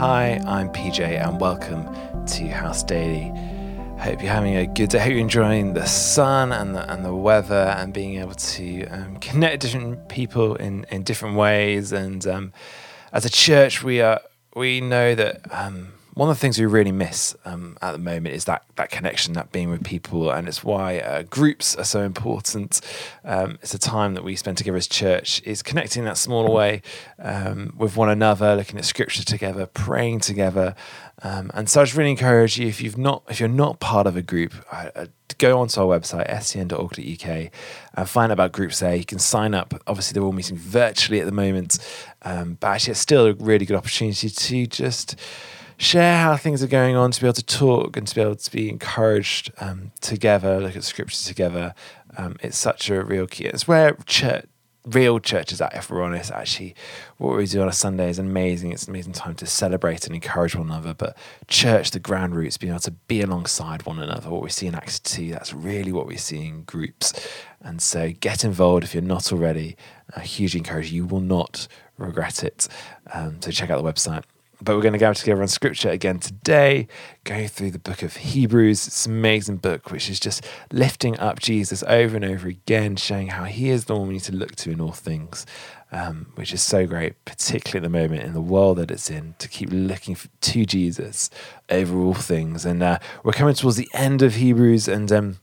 Hi, I'm PJ, and welcome to House Daily. Hope you're having a good day. Hope you're enjoying the sun and the, and the weather and being able to um, connect different people in, in different ways. And um, as a church, we are we know that um, one of the things we really miss um, at the moment is that that connection, that being with people, and it's why uh, groups are so important. Um, it's a time that we spend together as church is connecting that smaller way um, with one another, looking at scripture together, praying together. Um, and so I just really encourage you if you've not if you're not part of a group, uh, uh, go onto our website scn.org.uk and find out about groups there. You can sign up. Obviously, they're all meeting virtually at the moment, um, but actually, it's still a really good opportunity to just share how things are going on, to be able to talk and to be able to be encouraged um, together, look at scripture together. Um, it's such a real key. It's where church, real church is at, if we're honest. Actually, what we do on a Sunday is amazing. It's an amazing time to celebrate and encourage one another. But church, the ground roots, being able to be alongside one another, what we see in Acts 2, that's really what we see in groups. And so get involved if you're not already. I hugely encourage you. You will not regret it. Um, so check out the website. But we're going to go together on scripture again today, going through the book of Hebrews. It's an amazing book, which is just lifting up Jesus over and over again, showing how he is the one we need to look to in all things, um, which is so great, particularly at the moment in the world that it's in, to keep looking for, to Jesus over all things. And uh, we're coming towards the end of Hebrews, and um,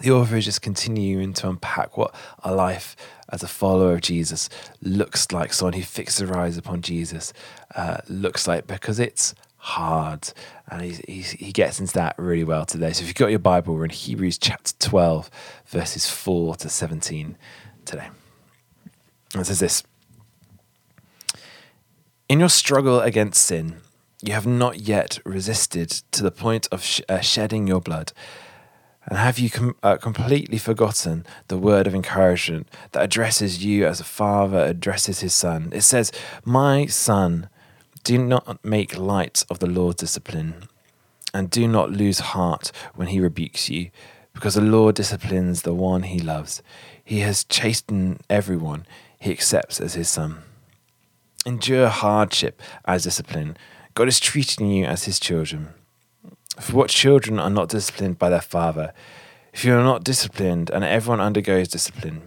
the author is just continuing to unpack what a life as a follower of Jesus looks like, someone who fixes their eyes upon Jesus uh, looks like, because it's hard. And he's, he's, he gets into that really well today. So if you've got your Bible, we're in Hebrews chapter 12, verses 4 to 17 today. And it says this In your struggle against sin, you have not yet resisted to the point of sh- uh, shedding your blood. And have you com- uh, completely forgotten the word of encouragement that addresses you as a father addresses his son? It says, My son, do not make light of the Lord's discipline, and do not lose heart when he rebukes you, because the Lord disciplines the one he loves. He has chastened everyone he accepts as his son. Endure hardship as discipline. God is treating you as his children. For what children are not disciplined by their father? If you are not disciplined, and everyone undergoes discipline,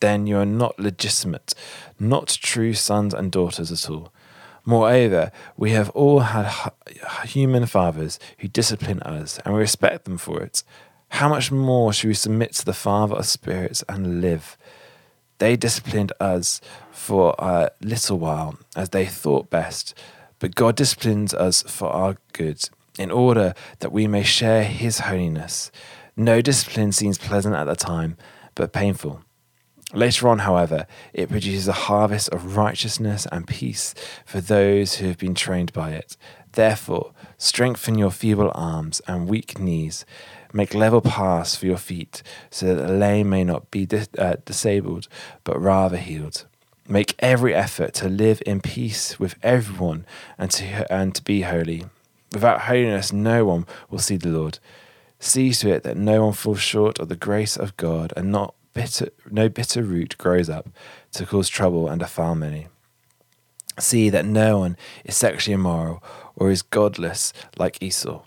then you are not legitimate, not true sons and daughters at all. Moreover, we have all had human fathers who discipline us, and we respect them for it. How much more should we submit to the Father of spirits and live? They disciplined us for a little while, as they thought best, but God disciplines us for our good in order that we may share his holiness. No discipline seems pleasant at the time, but painful. Later on, however, it produces a harvest of righteousness and peace for those who have been trained by it. Therefore, strengthen your feeble arms and weak knees. Make level paths for your feet, so that the lame may not be dis- uh, disabled, but rather healed. Make every effort to live in peace with everyone and to, and to be holy. Without holiness, no one will see the Lord. See to it that no one falls short of the grace of God, and not bitter, no bitter root grows up to cause trouble and defile many. See that no one is sexually immoral or is godless like Esau,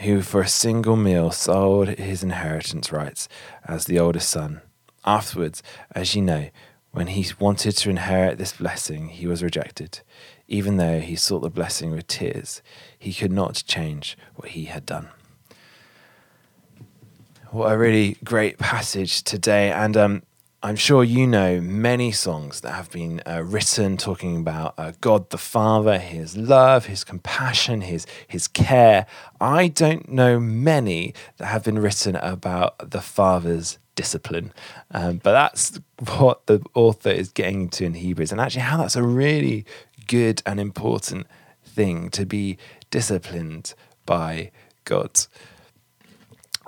who for a single meal sold his inheritance rights as the oldest son. Afterwards, as you know, when he wanted to inherit this blessing, he was rejected. Even though he sought the blessing with tears, he could not change what he had done. What a really great passage today. And um, I'm sure you know many songs that have been uh, written talking about uh, God the Father, His love, His compassion, His His care. I don't know many that have been written about the Father's discipline, um, but that's what the author is getting to in Hebrews, and actually how that's a really good and important thing to be disciplined by God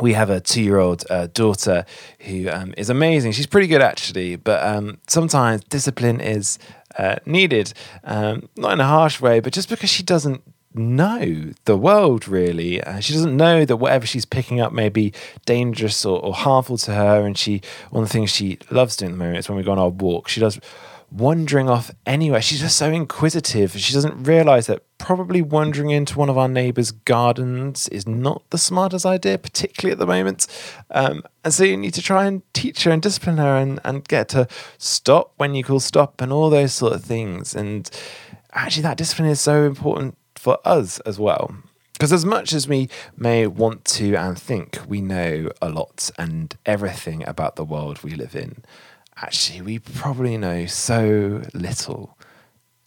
we have a two year old uh, daughter who um, is amazing. She's pretty good actually, but um, sometimes discipline is uh, needed, um, not in a harsh way, but just because she doesn't know the world really. Uh, she doesn't know that whatever she's picking up may be dangerous or, or harmful to her. And she, one of the things she loves doing at the moment is when we go on our walk, she does wandering off anywhere. She's just so inquisitive. She doesn't realize that probably wandering into one of our neighbors' gardens is not the smartest idea, particularly at the moment. Um, and so you need to try and teach her and discipline her and, and get to stop when you call stop and all those sort of things. And actually, that discipline is so important for us as well. Because as much as we may want to and think we know a lot and everything about the world we live in, actually, we probably know so little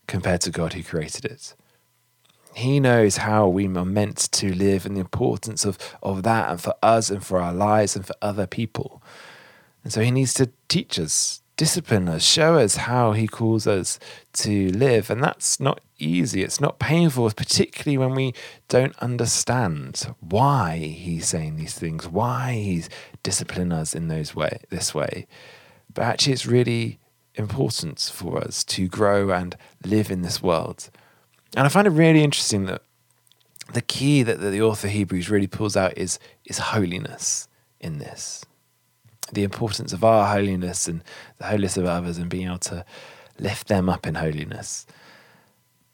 compared to God who created it. He knows how we are meant to live and the importance of, of that and for us and for our lives and for other people. And so he needs to teach us, discipline us, show us how he calls us to live. And that's not easy. It's not painful, particularly when we don't understand why he's saying these things, why he's disciplining us in those way this way. But actually it's really important for us to grow and live in this world. And I find it really interesting that the key that the author Hebrews really pulls out is, is holiness in this. The importance of our holiness and the holiness of others and being able to lift them up in holiness.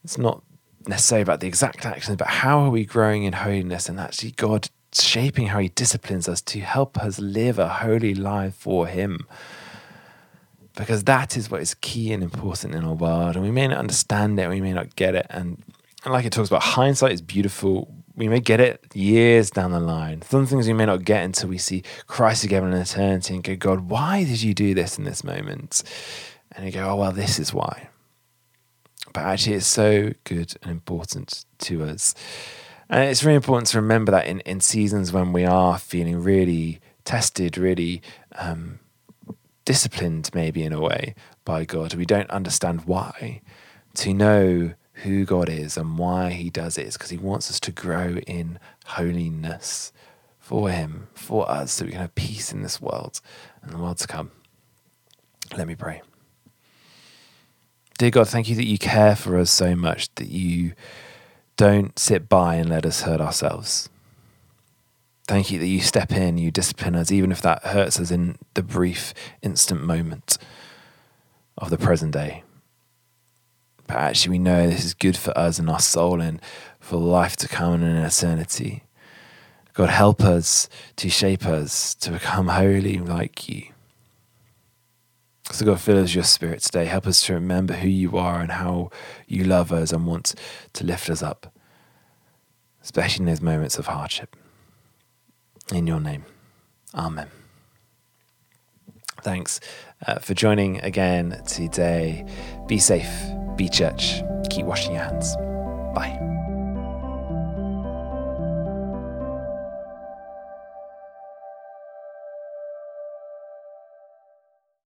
It's not necessarily about the exact actions, but how are we growing in holiness and actually God shaping how He disciplines us to help us live a holy life for Him because that is what is key and important in our world. And we may not understand it, we may not get it. And, and like it talks about, hindsight is beautiful. We may get it years down the line. Some things we may not get until we see Christ together in eternity and go, God, why did you do this in this moment? And you go, oh, well, this is why. But actually, it's so good and important to us. And it's really important to remember that in, in seasons when we are feeling really tested, really um, disciplined, maybe in a way, by God. We don't understand why. To know who God is and why He does it is because He wants us to grow in holiness for Him, for us, so we can have peace in this world and the world to come. Let me pray. Dear God, thank you that you care for us so much that you don't sit by and let us hurt ourselves. Thank you that you step in, you discipline us, even if that hurts us in the brief, instant moment of the present day. But actually, we know this is good for us and our soul and for life to come and an eternity. God, help us to shape us to become holy like you. So, God, fill us your spirit today. Help us to remember who you are and how you love us and want to lift us up, especially in those moments of hardship. In your name. Amen. Thanks uh, for joining again today. Be safe, be church, keep washing your hands. Bye.